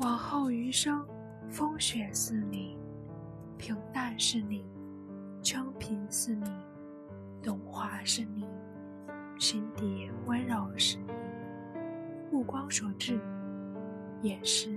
往后余生，风雪是你，平淡是你，清贫是你，荣华是你，心底温柔是你，目光所至也是。